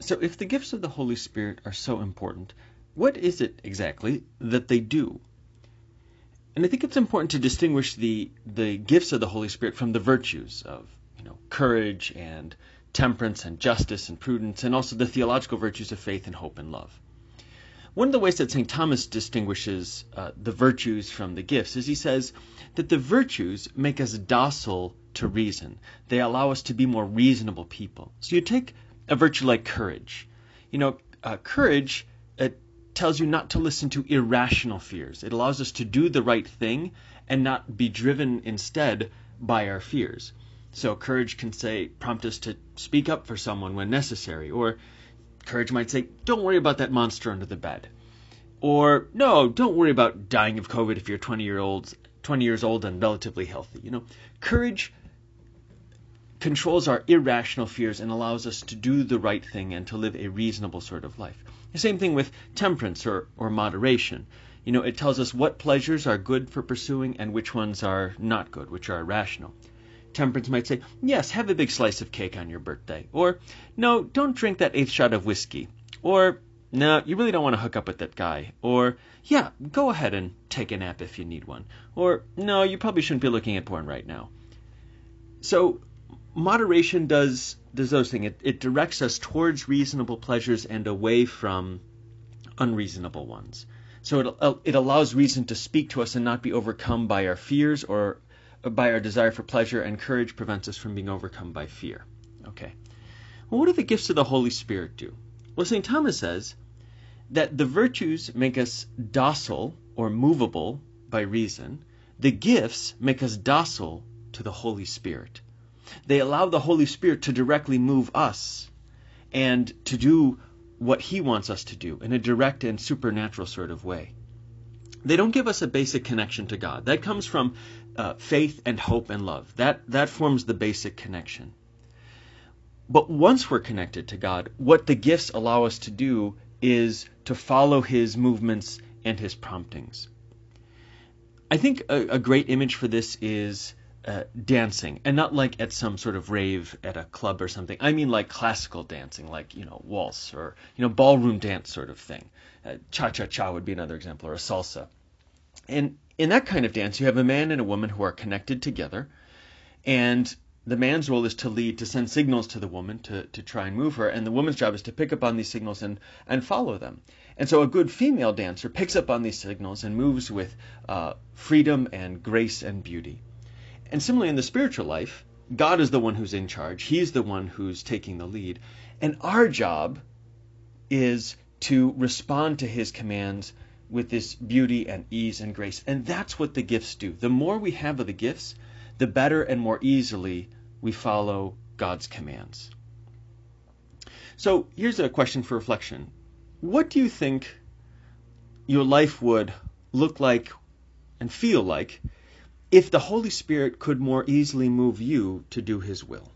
So, if the gifts of the Holy Spirit are so important, what is it exactly that they do? And I think it's important to distinguish the, the gifts of the Holy Spirit from the virtues of you know, courage and temperance and justice and prudence, and also the theological virtues of faith and hope and love. One of the ways that St. Thomas distinguishes uh, the virtues from the gifts is he says that the virtues make us docile to reason. They allow us to be more reasonable people. So you take a virtue like courage. You know, uh, courage it tells you not to listen to irrational fears. It allows us to do the right thing and not be driven instead by our fears. So courage can say prompt us to speak up for someone when necessary, or courage might say, "Don't worry about that monster under the bed," or "No, don't worry about dying of COVID if you're 20 year olds 20 years old and relatively healthy." You know, courage controls our irrational fears and allows us to do the right thing and to live a reasonable sort of life. The same thing with temperance or, or moderation. You know, it tells us what pleasures are good for pursuing and which ones are not good, which are irrational. Temperance might say, yes, have a big slice of cake on your birthday. Or, no, don't drink that eighth shot of whiskey. Or, no, you really don't want to hook up with that guy. Or, yeah, go ahead and take a nap if you need one. Or, no, you probably shouldn't be looking at porn right now. So, moderation does does those things. It, it directs us towards reasonable pleasures and away from unreasonable ones. So it uh, it allows reason to speak to us and not be overcome by our fears or by our desire for pleasure, and courage prevents us from being overcome by fear. Okay. Well, what do the gifts of the Holy Spirit do? Well, St. Thomas says that the virtues make us docile or movable by reason. The gifts make us docile to the Holy Spirit. They allow the Holy Spirit to directly move us and to do what He wants us to do in a direct and supernatural sort of way. They don't give us a basic connection to God. That comes from uh, faith and hope and love. That, that forms the basic connection. But once we're connected to God, what the gifts allow us to do is to follow His movements and His promptings. I think a, a great image for this is uh, dancing, and not like at some sort of rave at a club or something. I mean like classical dancing, like you know waltz or you know ballroom dance sort of thing. Uh, cha cha cha would be another example, or a salsa. And in that kind of dance, you have a man and a woman who are connected together, and the man's role is to lead, to send signals to the woman to, to try and move her, and the woman's job is to pick up on these signals and, and follow them. And so a good female dancer picks up on these signals and moves with uh, freedom and grace and beauty. And similarly, in the spiritual life, God is the one who's in charge. He's the one who's taking the lead. And our job is to respond to his commands with this beauty and ease and grace. And that's what the gifts do. The more we have of the gifts, the better and more easily we follow God's commands. So here's a question for reflection. What do you think your life would look like and feel like if the Holy Spirit could more easily move you to do His will.